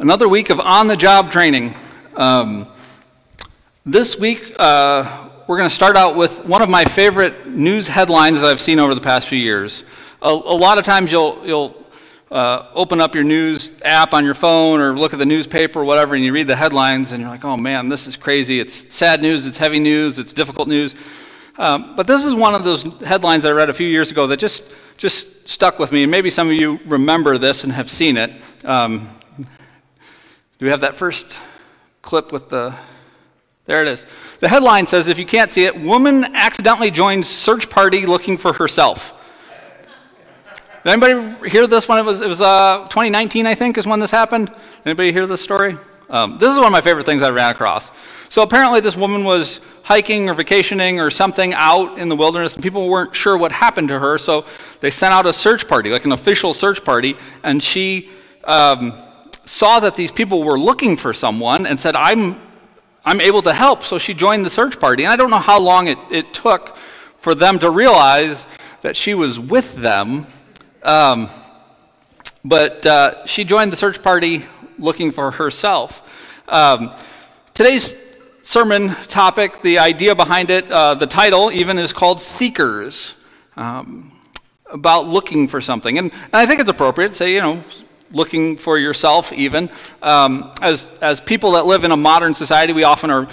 Another week of on the job training. Um, this week, uh, we're going to start out with one of my favorite news headlines that I've seen over the past few years. A, a lot of times you'll, you'll uh, open up your news app on your phone or look at the newspaper or whatever, and you read the headlines, and you're like, oh man, this is crazy. It's sad news, it's heavy news, it's difficult news. Um, but this is one of those headlines I read a few years ago that just, just stuck with me. And maybe some of you remember this and have seen it. Um, do we have that first clip with the. There it is. The headline says if you can't see it, woman accidentally joins search party looking for herself. Did anybody hear this one? It was, it was uh, 2019, I think, is when this happened. Anybody hear this story? Um, this is one of my favorite things I ran across. So apparently, this woman was hiking or vacationing or something out in the wilderness, and people weren't sure what happened to her. So they sent out a search party, like an official search party, and she um, saw that these people were looking for someone and said, "I'm, I'm able to help." So she joined the search party, and I don't know how long it, it took for them to realize that she was with them. Um, but uh, she joined the search party looking for herself. Um, today's sermon topic, the idea behind it, uh, the title even is called Seekers, um, about looking for something. And, and, I think it's appropriate to say, you know, looking for yourself even. Um, as, as people that live in a modern society, we often are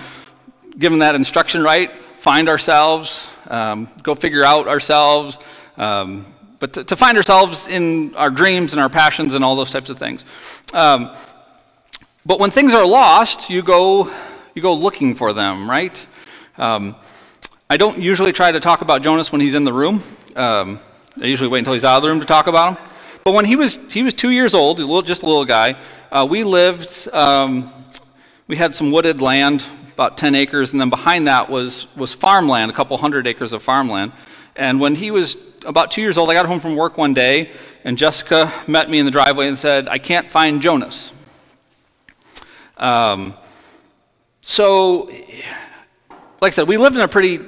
given that instruction, right? Find ourselves, um, go figure out ourselves. Um, but to, to, find ourselves in our dreams and our passions and all those types of things. Um, but when things are lost, you go, you go looking for them, right? Um, I don't usually try to talk about Jonas when he's in the room. Um, I usually wait until he's out of the room to talk about him. But when he was, he was two years old, a little, just a little guy, uh, we lived, um, we had some wooded land, about 10 acres, and then behind that was, was farmland, a couple hundred acres of farmland. And when he was about two years old, I got home from work one day, and Jessica met me in the driveway and said, I can't find Jonas. Um, so, like I said, we lived in a pretty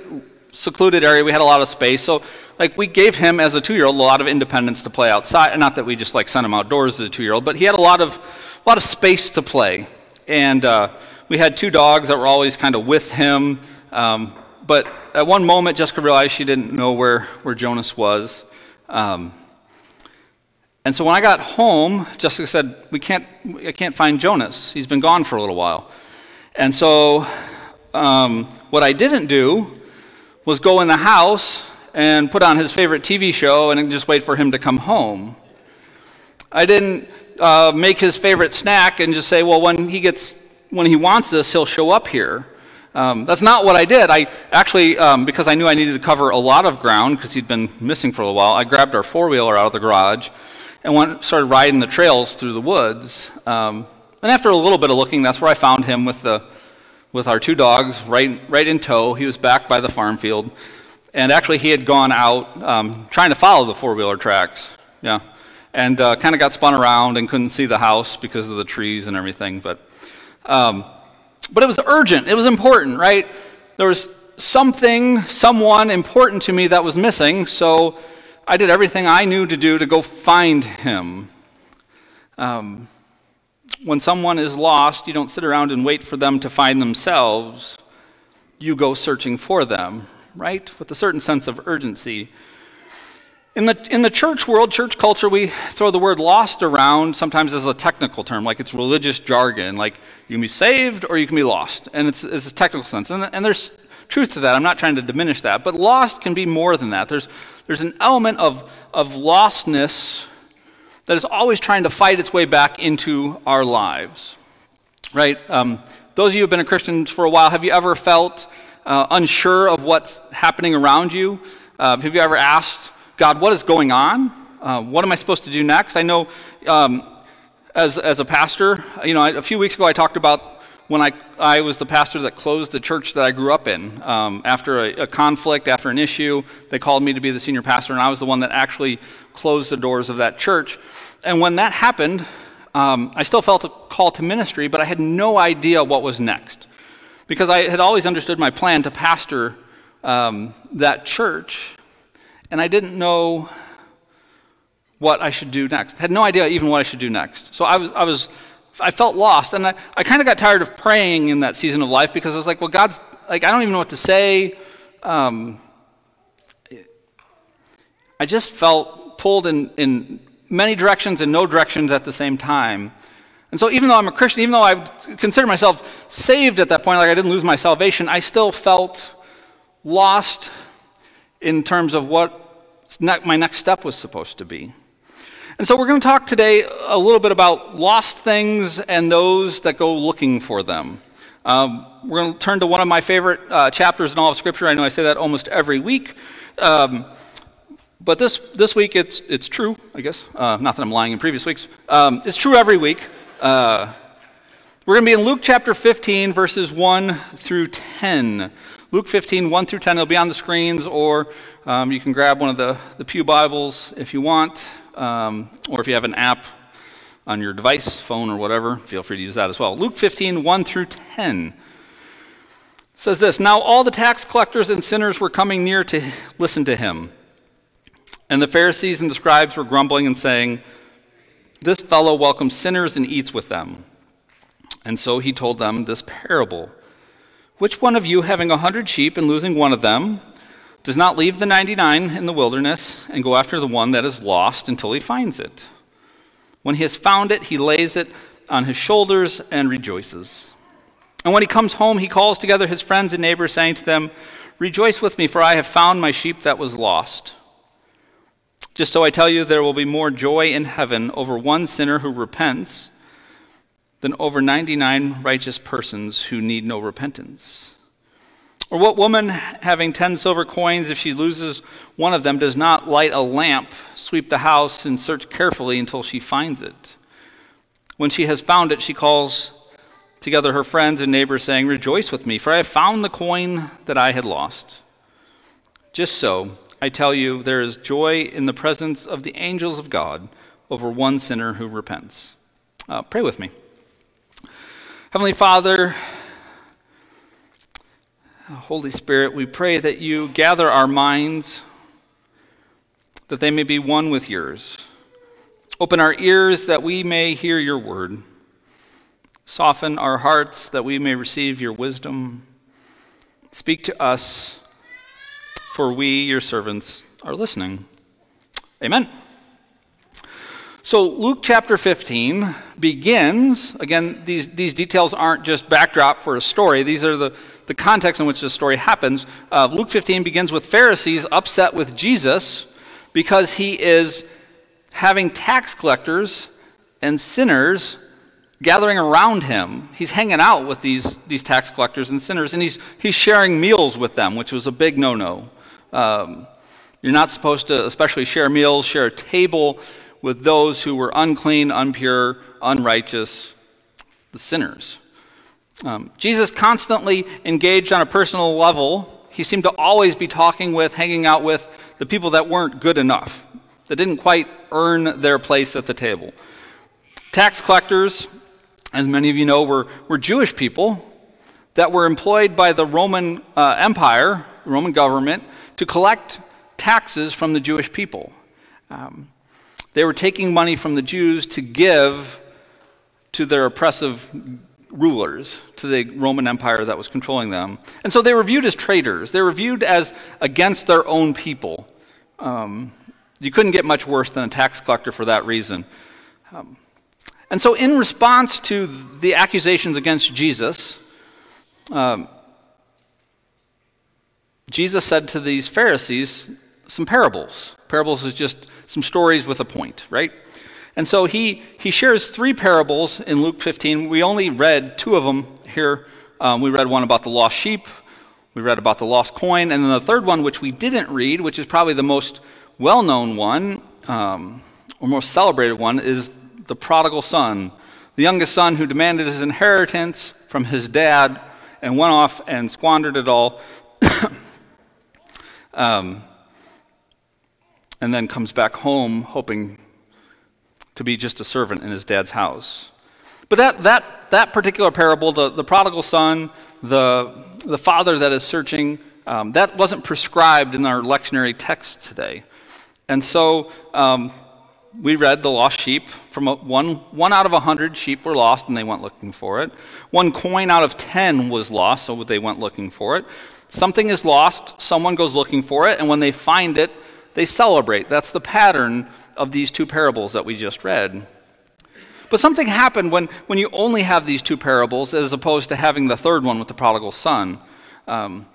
secluded area. We had a lot of space. So, like, we gave him, as a two year old, a lot of independence to play outside. Not that we just, like, sent him outdoors as a two year old, but he had a lot of, a lot of space to play. And uh, we had two dogs that were always kind of with him. Um, but at one moment, Jessica realized she didn't know where, where Jonas was. Um, and so when I got home, Jessica said, we can't, I can't find Jonas. He's been gone for a little while. And so um, what I didn't do was go in the house and put on his favorite TV show and just wait for him to come home. I didn't uh, make his favorite snack and just say, well, when he gets, when he wants this, he'll show up here. Um, that's not what I did. I actually, um, because I knew I needed to cover a lot of ground because he'd been missing for a while, I grabbed our four wheeler out of the garage and went, started riding the trails through the woods. Um, and after a little bit of looking, that's where I found him with, the, with our two dogs right, right in tow. He was back by the farm field. And actually, he had gone out um, trying to follow the four wheeler tracks. Yeah. And uh, kind of got spun around and couldn't see the house because of the trees and everything. But, um, but it was urgent, it was important, right? There was something, someone important to me that was missing. So I did everything I knew to do to go find him. Um, when someone is lost, you don't sit around and wait for them to find themselves. You go searching for them, right? With a certain sense of urgency. In the, in the church world, church culture, we throw the word lost around sometimes as a technical term, like it's religious jargon, like you can be saved or you can be lost. And it's, it's a technical sense. And, and there's truth to that. I'm not trying to diminish that. But lost can be more than that. There's, there's an element of, of lostness that is always trying to fight its way back into our lives. Right? Um, those of you who have been a Christian for a while, have you ever felt uh, unsure of what's happening around you? Uh, have you ever asked God, what is going on? Uh, what am I supposed to do next? I know um, as, as a pastor, you know, a few weeks ago I talked about when I, I was the pastor that closed the church that I grew up in. Um, after a, a, conflict, after an issue, they called me to be the senior pastor, and I was the one that actually closed the doors of that church. And when that happened, um, I still felt a call to ministry, but I had no idea what was next. Because I had always understood my plan to pastor um, that church, and I didn't know what I should do next. Had no idea even what I should do next. So I was, I was I felt lost. And I, I kind of got tired of praying in that season of life because I was like, well, God's, like, I don't even know what to say. Um, I just felt pulled in, in many directions and no directions at the same time. And so, even though I'm a Christian, even though I consider myself saved at that point, like I didn't lose my salvation, I still felt lost in terms of what my next step was supposed to be. And so, we're going to talk today a little bit about lost things and those that go looking for them. Um, we're going to turn to one of my favorite uh, chapters in all of Scripture. I know I say that almost every week. Um, but this, this week it's, it's true, I guess. Uh, not that I'm lying in previous weeks. Um, it's true every week. Uh, we're going to be in Luke chapter 15, verses 1 through 10. Luke 15, 1 through 10. It'll be on the screens, or um, you can grab one of the, the Pew Bibles if you want, um, or if you have an app on your device, phone, or whatever, feel free to use that as well. Luke 15, 1 through 10 says this Now all the tax collectors and sinners were coming near to listen to him. And the Pharisees and the scribes were grumbling and saying, This fellow welcomes sinners and eats with them. And so he told them this parable Which one of you, having a hundred sheep and losing one of them, does not leave the 99 in the wilderness and go after the one that is lost until he finds it? When he has found it, he lays it on his shoulders and rejoices. And when he comes home, he calls together his friends and neighbors, saying to them, Rejoice with me, for I have found my sheep that was lost. Just so I tell you, there will be more joy in heaven over one sinner who repents than over 99 righteous persons who need no repentance. Or what woman, having 10 silver coins, if she loses one of them, does not light a lamp, sweep the house, and search carefully until she finds it? When she has found it, she calls together her friends and neighbors, saying, Rejoice with me, for I have found the coin that I had lost. Just so, I tell you, there is joy in the presence of the angels of God over one sinner who repents. Uh, pray with me. Heavenly Father, Uh, Holy Spirit, we pray that you gather our minds, that they may be one with yours. Open our ears that we may hear your word. Soften our hearts that we may receive your wisdom. Speak to us for we, your servants, are listening. Amen. So, Luke chapter 15 begins, again, these, these details aren't just backdrop for a story, these are the, the context in which this story happens. Uh, Luke 15 begins with Pharisees upset with Jesus because he is having tax collectors and sinners gathering around him. He's hanging out with these, these tax collectors and sinners, and he's, he's sharing meals with them, which was a big no no. Um, you're not supposed to, especially share meals, share a table with those who were unclean, unpure, unrighteous, the sinners. Um, Jesus constantly engaged on a personal level. He seemed to always be talking with, hanging out with the people that weren't good enough, that didn't quite earn their place at the table. Tax collectors, as many of you know, were, were Jewish people that were employed by the Roman uh, Empire, the Roman government, to collect taxes from the Jewish people. Um, they were taking money from the Jews to give to their oppressive rulers, to the Roman Empire that was controlling them. And so they were viewed as traitors. They were viewed as against their own people. Um, you couldn't get much worse than a tax collector for that reason. Um, and so, in response to the accusations against Jesus, um, Jesus said to these Pharisees some parables. Parables is just some stories with a point, right? And so he, he shares three parables in Luke 15. We only read two of them here. Um, we read one about the lost sheep, we read about the lost coin, and then the third one, which we didn't read, which is probably the most well known one, um, or most celebrated one, is the prodigal son, the youngest son who demanded his inheritance from his dad and went off and squandered it all. Um, and then comes back home hoping to be just a servant in his dad's house. But that, that, that particular parable, the, the prodigal son, the, the father that is searching, um, that wasn't prescribed in our lectionary text today. And so um, we read the lost sheep from a, one, one out of a hundred sheep were lost and they went looking for it. One coin out of ten was lost, so they went looking for it. Something is lost, someone goes looking for it, and when they find it, they celebrate. That's the pattern of these two parables that we just read. But something happened when, when you only have these two parables as opposed to having the third one with the prodigal son. Um,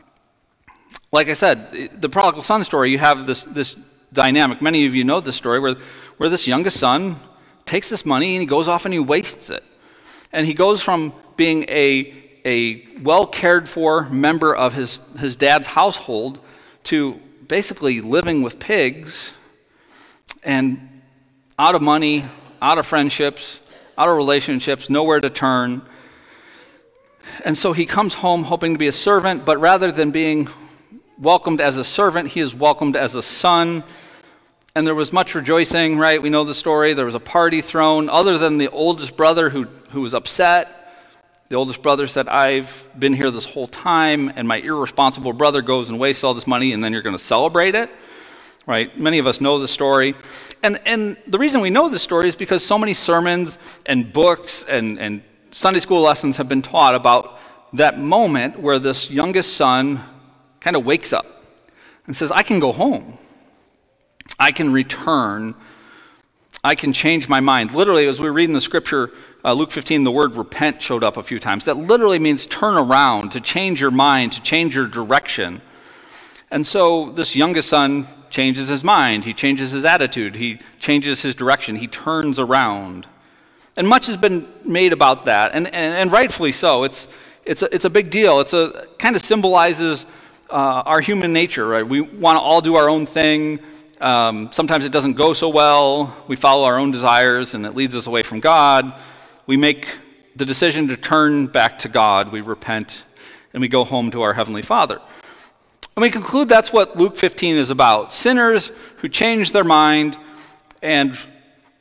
like I said, the prodigal son story, you have this, this dynamic. Many of you know this story where, where this youngest son takes this money and he goes off and he wastes it. And he goes from being a, a well cared for member of his, his dad's household to basically living with pigs and out of money, out of friendships, out of relationships, nowhere to turn. And so he comes home hoping to be a servant, but rather than being welcomed as a servant, he is welcomed as a son. And there was much rejoicing, right? We know the story. There was a party thrown, other than the oldest brother who, who was upset. The oldest brother said, I've been here this whole time, and my irresponsible brother goes and wastes all this money, and then you're going to celebrate it right? Many of us know the story. And, and the reason we know the story is because so many sermons and books and, and Sunday school lessons have been taught about that moment where this youngest son kind of wakes up and says, I can go home. I can return. I can change my mind. Literally, as we read in the scripture, uh, Luke 15, the word repent showed up a few times. That literally means turn around, to change your mind, to change your direction. And so this youngest son changes his mind, he changes his attitude, he changes his direction, he turns around. And much has been made about that, and, and, and rightfully so. It's, it's, a, it's a big deal. It's a kind of symbolizes uh, our human nature, right? We want to all do our own thing. Um, sometimes it doesn't go so well. We follow our own desires, and it leads us away from God. We make the decision to turn back to God. We repent, and we go home to our Heavenly Father. And we conclude that's what Luke 15 is about sinners who change their mind and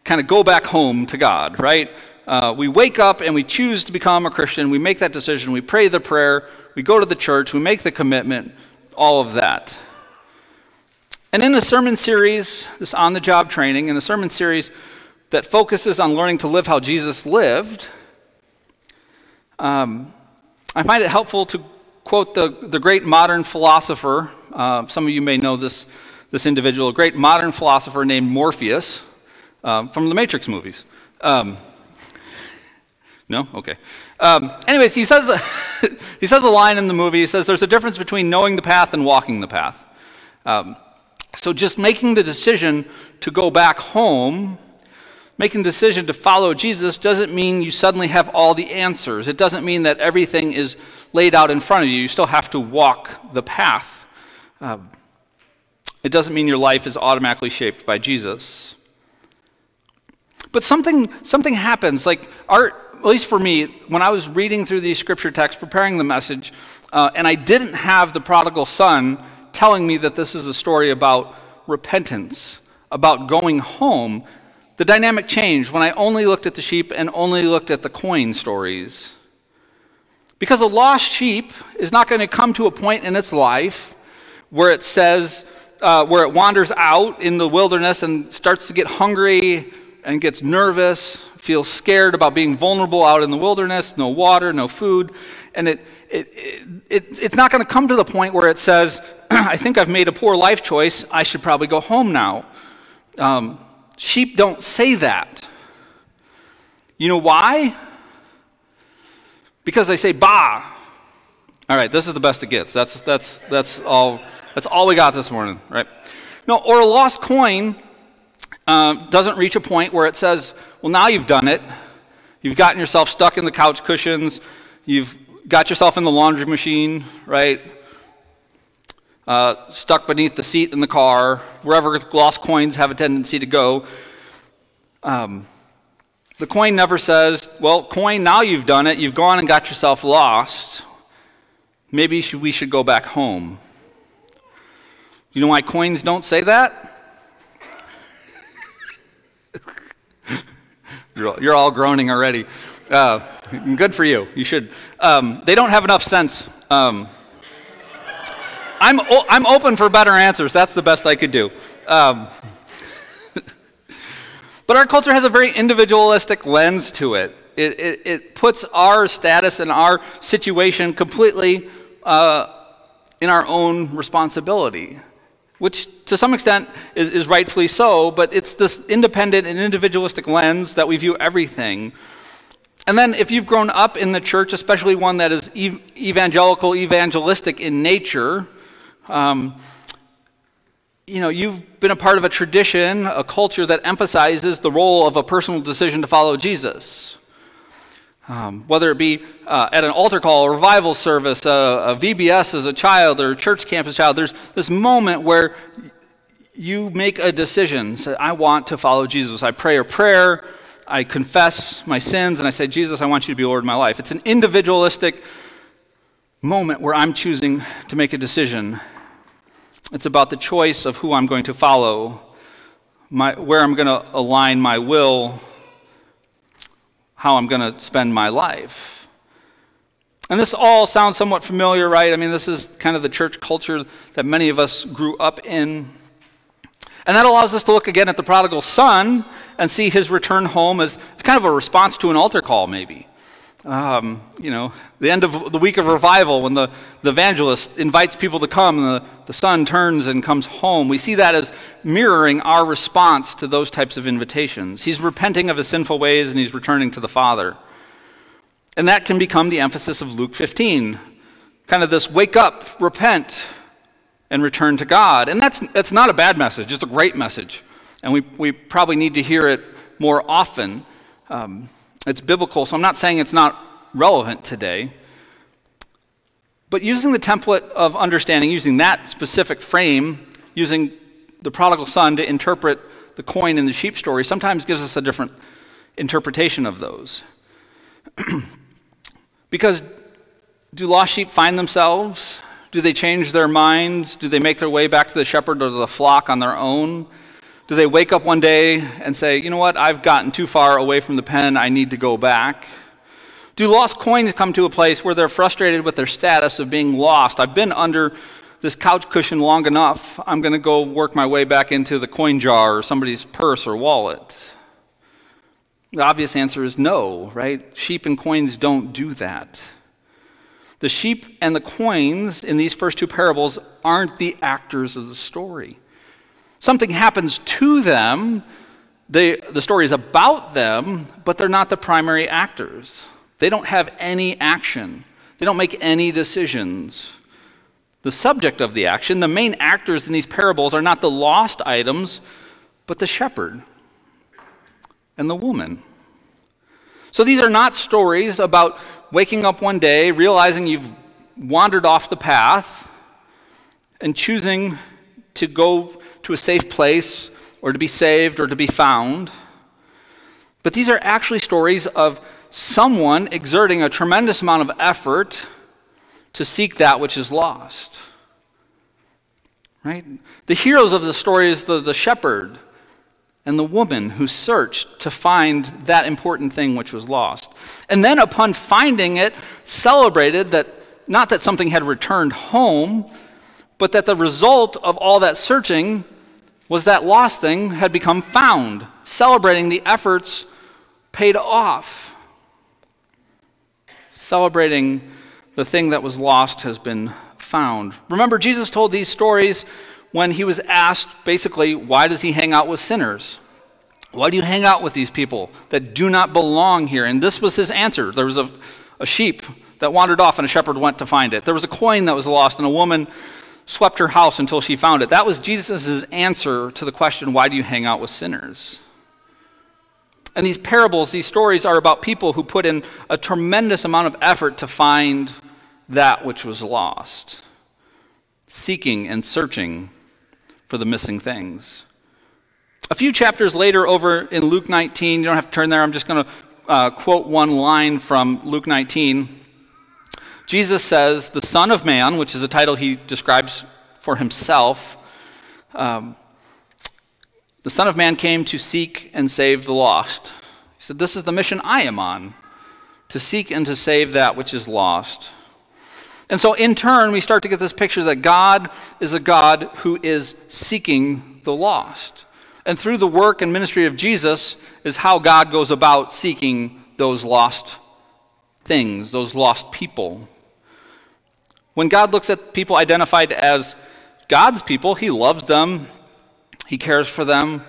kind of go back home to God, right? Uh, we wake up and we choose to become a Christian. We make that decision. We pray the prayer. We go to the church. We make the commitment. All of that. And in a sermon series, this on the job training, in a sermon series that focuses on learning to live how Jesus lived, um, I find it helpful to quote the, the great modern philosopher. Uh, some of you may know this, this individual, a great modern philosopher named Morpheus uh, from the Matrix movies. Um, no? Okay. Um, anyways, he says, he says a line in the movie. He says, There's a difference between knowing the path and walking the path. Um, so just making the decision to go back home making the decision to follow Jesus doesn't mean you suddenly have all the answers. It doesn't mean that everything is laid out in front of you. You still have to walk the path. Um, it doesn't mean your life is automatically shaped by Jesus. But something, something happens. Like, our, at least for me, when I was reading through these scripture texts, preparing the message, uh, and I didn't have the prodigal son telling me that this is a story about repentance, about going home, the dynamic changed when I only looked at the sheep and only looked at the coin stories. Because a lost sheep is not going to come to a point in its life where it says, uh, where it wanders out in the wilderness and starts to get hungry and gets nervous, feels scared about being vulnerable out in the wilderness, no water, no food. And it, it, it, it it's not going to come to the point where it says, I think I've made a poor life choice, I should probably go home now. Um, Sheep don't say that. You know why? Because they say bah. All right, this is the best it gets. That's that's that's all that's all we got this morning, right? No, or a lost coin uh, doesn't reach a point where it says, "Well, now you've done it. You've gotten yourself stuck in the couch cushions. You've got yourself in the laundry machine, right? Uh, stuck beneath the seat in the car, wherever lost coins have a tendency to go. Um, the coin never says, Well, coin, now you've done it. You've gone and got yourself lost. Maybe we should go back home. You know why coins don't say that? you're, all groaning already. Uh, good for you. You should. Um, they don't have enough sense. Um, I'm, I'm open for better answers. That's the best I could do. Um, But our culture has a very individualistic lens to it. It, it, it puts our status and our situation completely uh, in our own responsibility, which to some extent is, is rightfully so, but it's this independent and individualistic lens that we view everything. And then, if you've grown up in the church, especially one that is evangelical, evangelistic in nature, um, you know, you've been a part of a tradition, a culture that emphasizes the role of a personal decision to follow Jesus. Um, whether it be uh, at an altar call, a revival service, a, a VBS as a child, or a church campus child, there's this moment where you make a decision. Say, I want to follow Jesus. I pray a prayer, I confess my sins, and I say, Jesus, I want you to be Lord of my life. It's an individualistic moment where I'm choosing to make a decision it's about the choice of who I'm going to follow, my, where I'm going to align my will, how I'm going to spend my life. And this all sounds somewhat familiar, right? I mean, this is kind of the church culture that many of us grew up in. And that allows us to look again at the prodigal son and see his return home as kind of a response to an altar call, maybe um, you know, the end of the week of revival when the, the evangelist invites people to come and the, the son turns and comes home. We see that as mirroring our response to those types of invitations. He's repenting of his sinful ways and he's returning to the Father. And that can become the emphasis of Luke 15. Kind of this wake up, repent, and return to God. And that's, that's not a bad message, it's a great message. And we, we probably need to hear it more often. Um, it's biblical, so I'm not saying it's not relevant today. But using the template of understanding, using that specific frame, using the prodigal son to interpret the coin in the sheep story, sometimes gives us a different interpretation of those. because do lost sheep find themselves? Do they change their minds? Do they make their way back to the shepherd or the flock on their own? Do they wake up one day and say, you know what, I've gotten too far away from the pen, I need to go back? Do lost coins come to a place where they're frustrated with their status of being lost? I've been under this couch cushion long enough, I'm going to go work my way back into the coin jar or somebody's purse or wallet. The obvious answer is no, right? Sheep and coins don't do that. The sheep and the coins in these first two parables aren't the actors of the story. Something happens to them. They, the story is about them, but they're not the primary actors. They don't have any action, they don't make any decisions. The subject of the action, the main actors in these parables, are not the lost items, but the shepherd and the woman. So these are not stories about waking up one day, realizing you've wandered off the path, and choosing to go to a safe place or to be saved or to be found. But these are actually stories of someone exerting a tremendous amount of effort to seek that which is lost. Right? The heroes of the story is the, the shepherd and the woman who searched to find that important thing which was lost. And then, upon finding it, celebrated that not that something had returned home, but that the result of all that searching was that lost thing had become found, celebrating the efforts paid off. Celebrating the thing that was lost has been found. Remember, Jesus told these stories when he was asked basically, why does he hang out with sinners? Why do you hang out with these people that do not belong here? And this was his answer. There was a, a sheep that wandered off, and a shepherd went to find it. There was a coin that was lost, and a woman swept her house until she found it. That was Jesus' answer to the question, why do you hang out with sinners? And these parables, these stories are about people who put in a tremendous amount of effort to find that which was lost, seeking and searching for the missing things. A few chapters later, over in Luke 19, you don't have to turn there, I'm just going to uh, quote one line from Luke 19. Jesus says, the Son of Man, which is a title he describes for himself, um, the Son of Man came to seek and save the lost. He said, This is the mission I am on, to seek and to save that which is lost. And so, in turn, we start to get this picture that God is a God who is seeking the lost. And through the work and ministry of Jesus is how God goes about seeking those lost things, those lost people. When God looks at people identified as God's people, He loves them, He cares for them,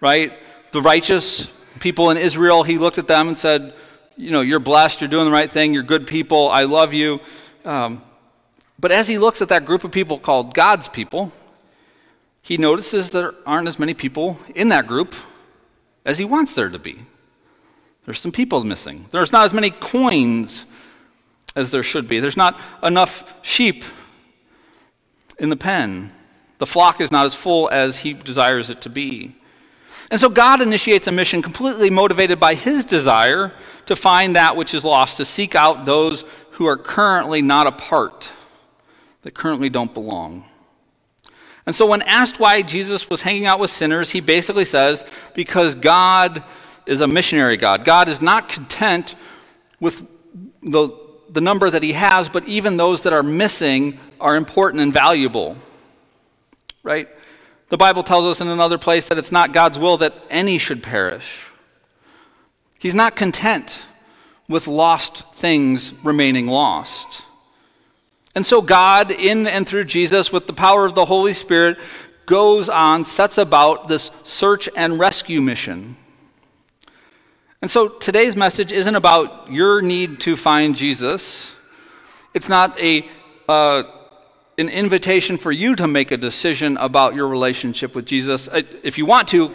right? The righteous people in Israel, He looked at them and said, You know, you're blessed, you're doing the right thing, you're good people, I love you. Um, but as He looks at that group of people called God's people, He notices there aren't as many people in that group as He wants there to be. There's some people missing. There's not as many coins as there should be. There's not enough sheep in the pen. The flock is not as full as he desires it to be. And so God initiates a mission completely motivated by his desire to find that which is lost, to seek out those who are currently not a part, that currently don't belong. And so, when asked why Jesus was hanging out with sinners, he basically says, because God is a missionary God. God is not content with the, the number that he has, but even those that are missing are important and valuable. Right? The Bible tells us in another place that it's not God's will that any should perish. He's not content with lost things remaining lost. And so, God, in and through Jesus, with the power of the Holy Spirit, goes on, sets about this search and rescue mission. And so today's message isn't about your need to find Jesus. It's not a, uh, an invitation for you to make a decision about your relationship with Jesus. If you want to,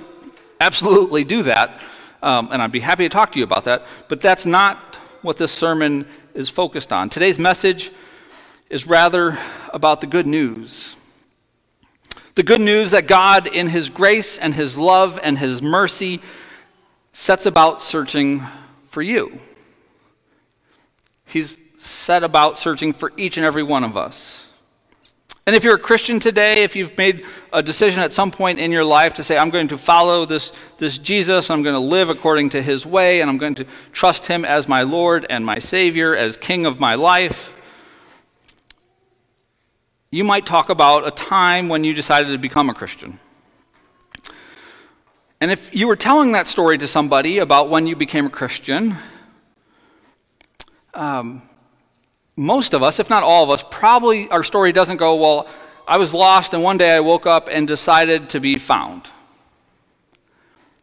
absolutely do that. Um, and I'd be happy to talk to you about that. But that's not what this sermon is focused on. Today's message is rather about the good news. The good news that God, in His grace and His love and His mercy, sets about searching for you. He's set about searching for each and every one of us. And if you're a Christian today, if you've made a decision at some point in your life to say, I'm going to follow this, this Jesus, I'm going to live according to his way, and I'm going to trust him as my Lord and my Savior, as King of my life, you might talk about a time when you decided to become a Christian. And if you were telling that story to somebody about when you became a Christian, um, most of us, if not all of us, probably our story doesn't go, well, I was lost and one day I woke up and decided to be found.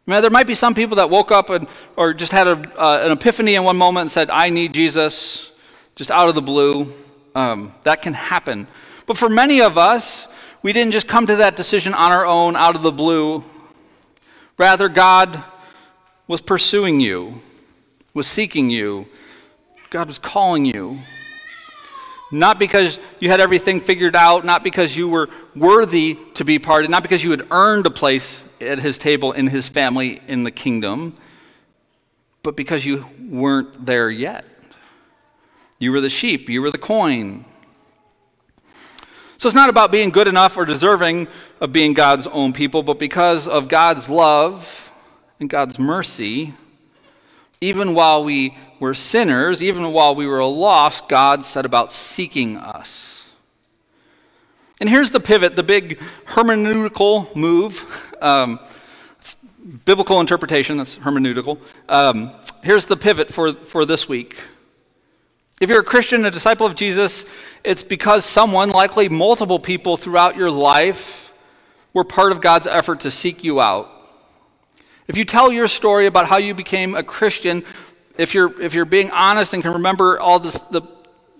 Now, there might be some people that woke up and, or just had a, uh, an epiphany in one moment and said, I need Jesus, just out of the blue. Um, that can happen. But for many of us, we didn't just come to that decision on our own, out of the blue. Rather, God was pursuing you, was seeking you. God was calling you. Not because you had everything figured out, not because you were worthy to be part, of, not because you had earned a place at his table in his family in the kingdom, but because you weren't there yet. You were the sheep, you were the coin. So it's not about being good enough or deserving of being God's own people, but because of God's love and God's mercy, even while we were sinners, even while we were lost, God set about seeking us. And here's the pivot, the big hermeneutical move. Um, biblical interpretation, that's hermeneutical. Um, here's the pivot for, for this week. If you're a Christian, a disciple of Jesus, it's because someone, likely multiple people throughout your life, were part of God's effort to seek you out. If you tell your story about how you became a Christian, if you're, if you're being honest and can remember all this, the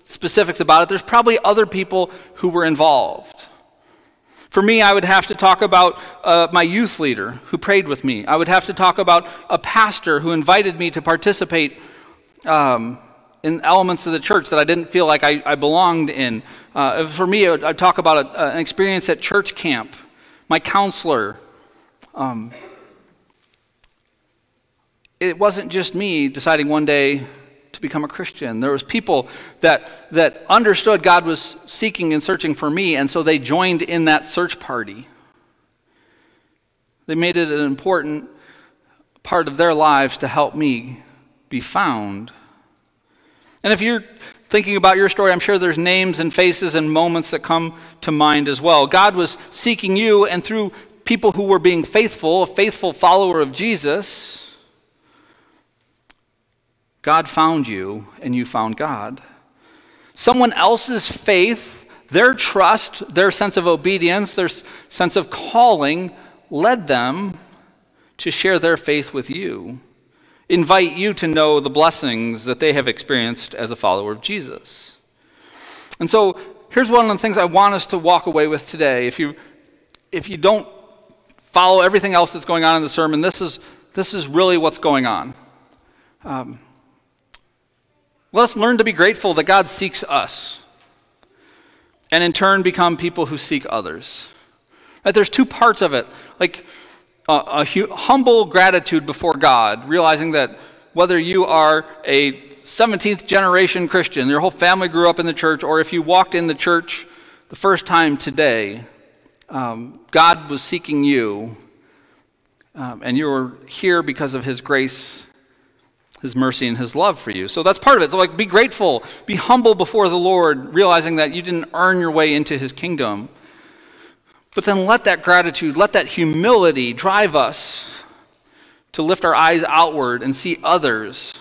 specifics about it, there's probably other people who were involved. For me, I would have to talk about uh, my youth leader who prayed with me. I would have to talk about a pastor who invited me to participate um, in elements of the church that I didn't feel like I, I belonged in. Uh, for me, I'd talk about a, an experience at church camp, my counselor. Um, it wasn't just me deciding one day to become a Christian. There was people that, that understood God was seeking and searching for me, and so they joined in that search party. They made it an important part of their lives to help me be found. And if you're thinking about your story, I'm sure there's names and faces and moments that come to mind as well. God was seeking you, and through people who were being faithful, a faithful follower of Jesus, God found you and you found God. Someone else's faith, their trust, their sense of obedience, their sense of calling led them to share their faith with you, invite you to know the blessings that they have experienced as a follower of Jesus. And so, here's one of the things I want us to walk away with today. If you, if you don't follow everything else that's going on in the sermon, this is, this is really what's going on. Um, let's learn to be grateful that God seeks us and in turn become people who seek others. Right? There's two parts of it. Like, a, a hu- humble gratitude before God, realizing that whether you are a 17th generation Christian, your whole family grew up in the church, or if you walked in the church the first time today, um, God was seeking you, um, and you were here because of His grace, His mercy, and His love for you. So that's part of it. So, like, be grateful, be humble before the Lord, realizing that you didn't earn your way into His kingdom. But then let that gratitude, let that humility drive us to lift our eyes outward and see others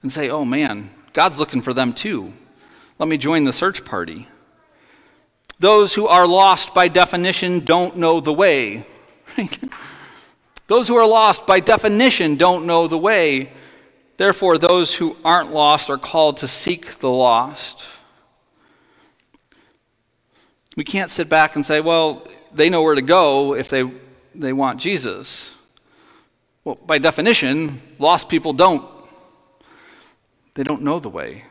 and say, oh man, God's looking for them too. Let me join the search party. Those who are lost by definition don't know the way. those who are lost by definition don't know the way. Therefore, those who aren't lost are called to seek the lost. We can't sit back and say, well, they know where to go if they, they want Jesus. Well, by definition, lost people don't. They don't know the way.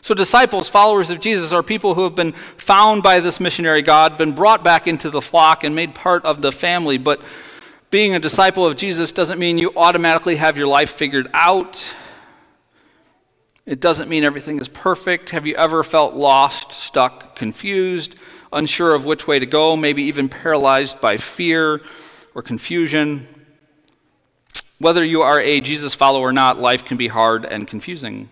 So, disciples, followers of Jesus, are people who have been found by this missionary God, been brought back into the flock, and made part of the family. But being a disciple of Jesus doesn't mean you automatically have your life figured out. It doesn't mean everything is perfect. Have you ever felt lost, stuck, confused? Unsure of which way to go, maybe even paralyzed by fear or confusion. Whether you are a Jesus follower or not, life can be hard and confusing.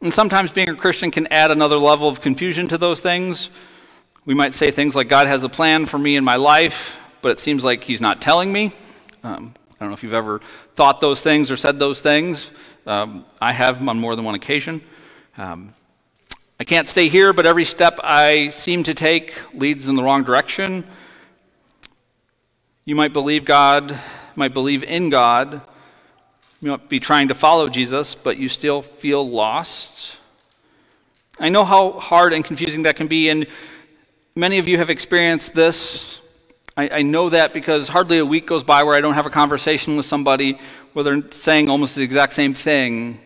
And sometimes being a Christian can add another level of confusion to those things. We might say things like, God has a plan for me in my life, but it seems like He's not telling me. Um, I don't know if you've ever thought those things or said those things. Um, I have on more than one occasion. Um, I can't stay here, but every step I seem to take leads in the wrong direction. You might believe God, might believe in God. You might be trying to follow Jesus, but you still feel lost. I know how hard and confusing that can be, and many of you have experienced this. I, I, know that because hardly a week goes by where I don't have a conversation with somebody where they're saying almost the exact same thing.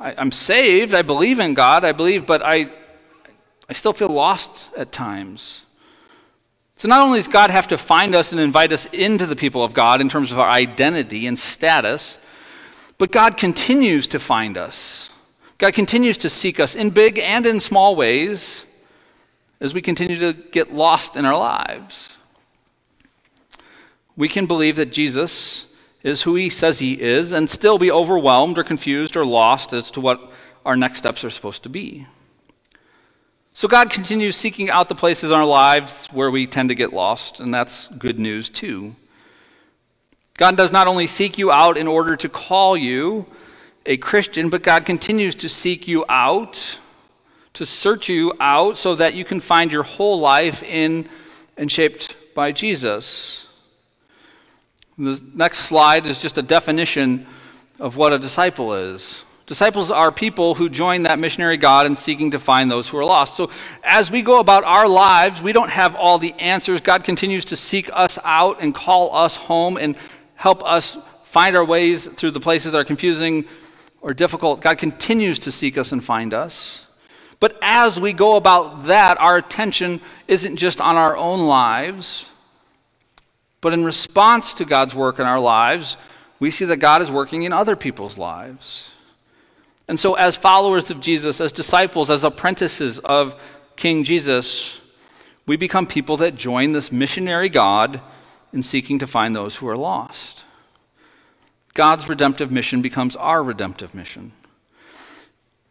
I, am saved, I believe in God, I believe, but I, I still feel lost at times. So not only does God have to find us and invite us into the people of God in terms of our identity and status, but God continues to find us. God continues to seek us in big and in small ways as we continue to get lost in our lives. We can believe that Jesus is who he says he is and still be overwhelmed or confused or lost as to what our next steps are supposed to be. So God continues seeking out the places in our lives where we tend to get lost, and that's good news too. God does not only seek you out in order to call you a Christian, but God continues to seek you out, to search you out so that you can find your whole life in and shaped by Jesus. The next slide is just a definition of what a disciple is. Disciples are people who join that missionary God in seeking to find those who are lost. So, as we go about our lives, we don't have all the answers. God continues to seek us out and call us home and help us find our ways through the places that are confusing or difficult. God continues to seek us and find us. But as we go about that, our attention isn't just on our own lives, but in response to God's work in our lives, we see that God is working in other people's lives. And so, as followers of Jesus, as disciples, as apprentices of King Jesus, we become people that join this missionary God in seeking to find those who are lost. God's redemptive mission becomes our redemptive mission.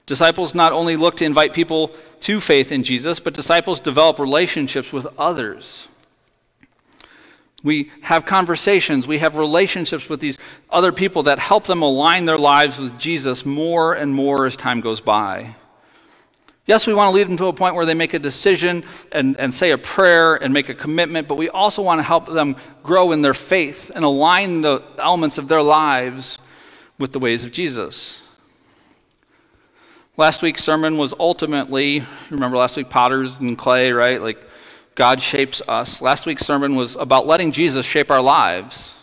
Disciples not only look to invite people to faith in Jesus, but disciples develop relationships with others We have conversations, we have relationships with these other people that help them align their lives with Jesus more and more as time goes by. Yes, we want to lead them to a point where they make a decision and, and say a prayer and make a commitment, but we also want to help them grow in their faith and align the elements of their lives with the ways of Jesus. Last week's sermon was ultimately, remember last week, potters and clay, right? Like God shapes us. Last week's sermon was about letting Jesus shape our lives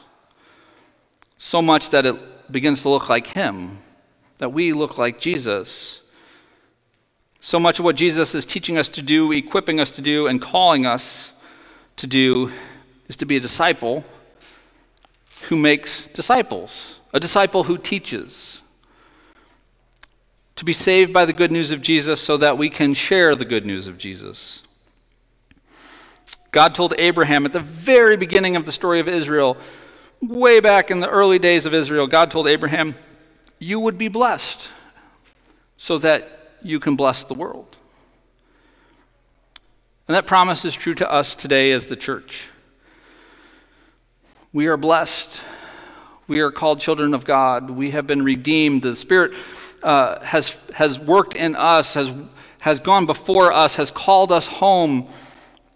so much that it begins to look like Him, that we look like Jesus. So much of what Jesus is teaching us to do, equipping us to do, and calling us to do is to be a disciple who makes disciples, a disciple who teaches. To be saved by the good news of Jesus so that we can share the good news of Jesus. God told Abraham at the very beginning of the story of Israel, way back in the early days of Israel, God told Abraham, You would be blessed so that you can bless the world. And that promise is true to us today as the church. We are blessed. We are called children of God. We have been redeemed. The Spirit uh, has, has worked in us, has, has gone before us, has called us home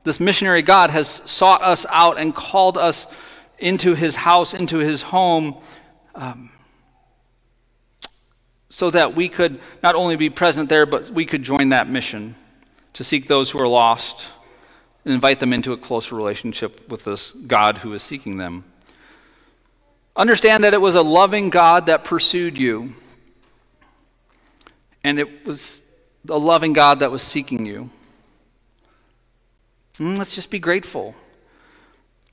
this missionary God has sought us out and called us into his house, into his home, um, so that we could not only be present there, but we could join that mission to seek those who are lost and invite them into a closer relationship with this God who is seeking them. Understand that it was a loving God that pursued you, and it was a loving God that was seeking you. Mm, let's just be grateful.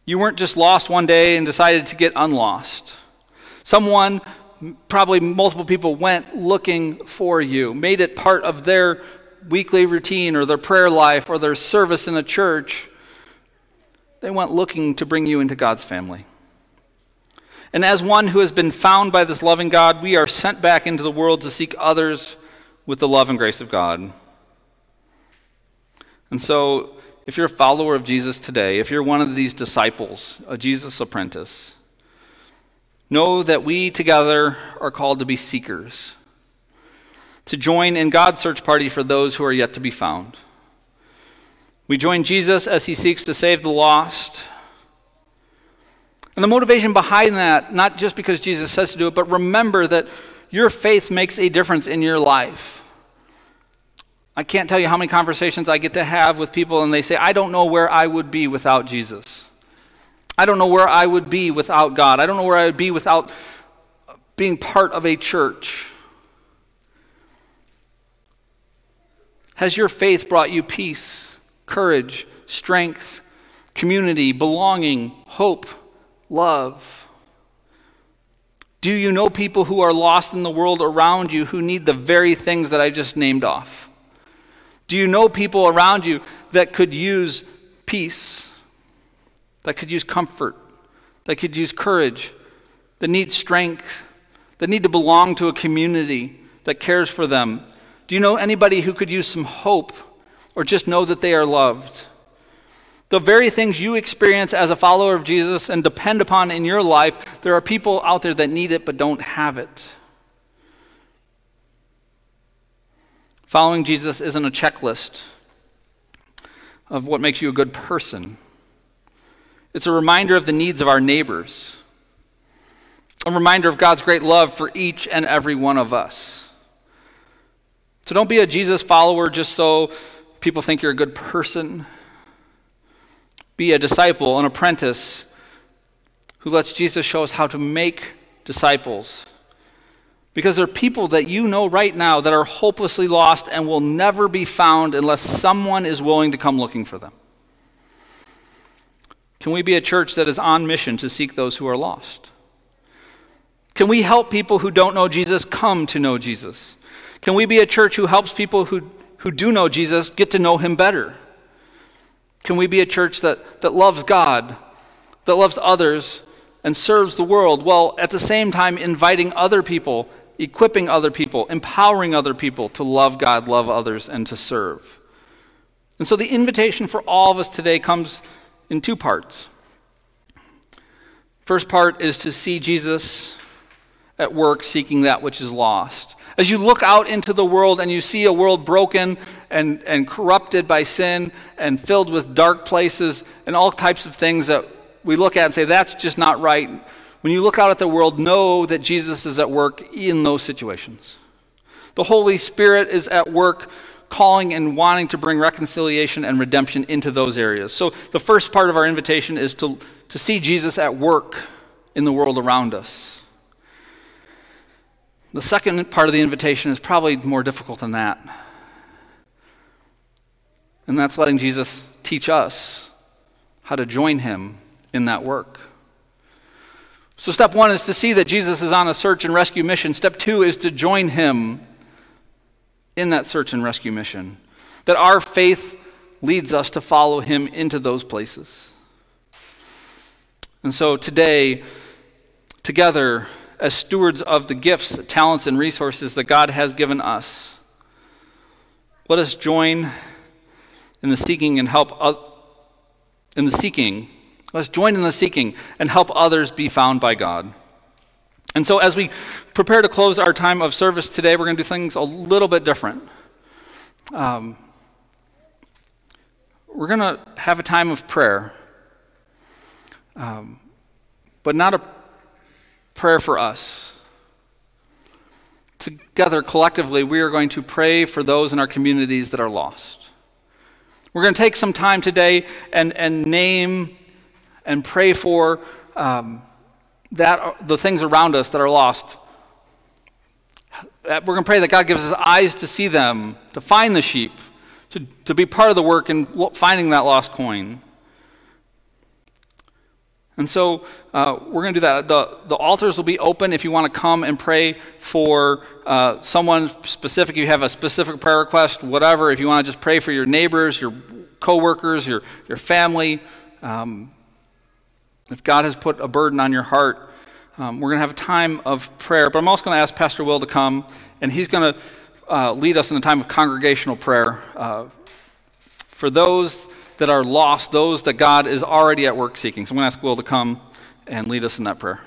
You weren't just lost one day and decided to get unlost. Someone, probably multiple people, went looking for you, made it part of their weekly routine or their prayer life or their service in a church. They went looking to bring you into God's family. And as one who has been found by this loving God, we are sent back into the world to seek others with the love and grace of God. And so if you're a follower of Jesus today, if you're one of these disciples, a Jesus apprentice, know that we together are called to be seekers, to join in God's search party for those who are yet to be found. We join Jesus as he seeks to save the lost. And the motivation behind that, not just because Jesus says to do it, but remember that your faith makes a difference in your life. I can't tell you how many conversations I get to have with people, and they say, I don't know where I would be without Jesus. I don't know where I would be without God. I don't know where I would be without being part of a church. Has your faith brought you peace, courage, strength, community, belonging, hope, love? Do you know people who are lost in the world around you who need the very things that I just named off? Do you know people around you that could use peace, that could use comfort, that could use courage, that need strength, that need to belong to a community that cares for them? Do you know anybody who could use some hope or just know that they are loved? The very things you experience as a follower of Jesus and depend upon in your life, there are people out there that need it but don't have it. Following Jesus isn't a checklist of what makes you a good person. It's a reminder of the needs of our neighbors, a reminder of God's great love for each and every one of us. So don't be a Jesus follower just so people think you're a good person. Be a disciple, an apprentice who lets Jesus show us how to make disciples because there are people that you know right now that are hopelessly lost and will never be found unless someone is willing to come looking for them. Can we be a church that is on mission to seek those who are lost? Can we help people who don't know Jesus come to know Jesus? Can we be a church who helps people who, who do know Jesus get to know him better? Can we be a church that, that loves God, that loves others, and serves the world, while at the same time inviting other people equipping other people, empowering other people to love God, love others, and to serve. And so the invitation for all of us today comes in two parts. First part is to see Jesus at work seeking that which is lost. As you look out into the world and you see a world broken and, and corrupted by sin and filled with dark places and all types of things that we look at and say, that's just not right. When you look out at the world, know that Jesus is at work in those situations. The Holy Spirit is at work calling and wanting to bring reconciliation and redemption into those areas. So, the first part of our invitation is to, to see Jesus at work in the world around us. The second part of the invitation is probably more difficult than that. And that's letting Jesus teach us how to join him in that work. So, step one is to see that Jesus is on a search and rescue mission. Step two is to join him in that search and rescue mission. That our faith leads us to follow him into those places. And so, today, together, as stewards of the gifts, talents, and resources that God has given us, let us join in the seeking and help in the seeking Let's join in the seeking and help others be found by God. And so, as we prepare to close our time of service today, we're going to do things a little bit different. Um, we're going to have a time of prayer, um, but not a prayer for us. Together, collectively, we are going to pray for those in our communities that are lost. We're going to take some time today and, and name and pray for um, that, the things around us that are lost. We're going to pray that God gives us eyes to see them, to find the sheep, to, to be part of the work in finding that lost coin. And so uh, we're going to do that. The, the altars will be open if you want to come and pray for uh, someone specific. You have a specific prayer request, whatever. If you want to just pray for your neighbors, your coworkers, your, your family, um, if God has put a burden on your heart, um, we're going to have a time of prayer. But I'm also going to ask Pastor Will to come, and he's going to uh, lead us in a time of congregational prayer uh, for those that are lost, those that God is already at work seeking. So I'm going to ask Will to come and lead us in that prayer.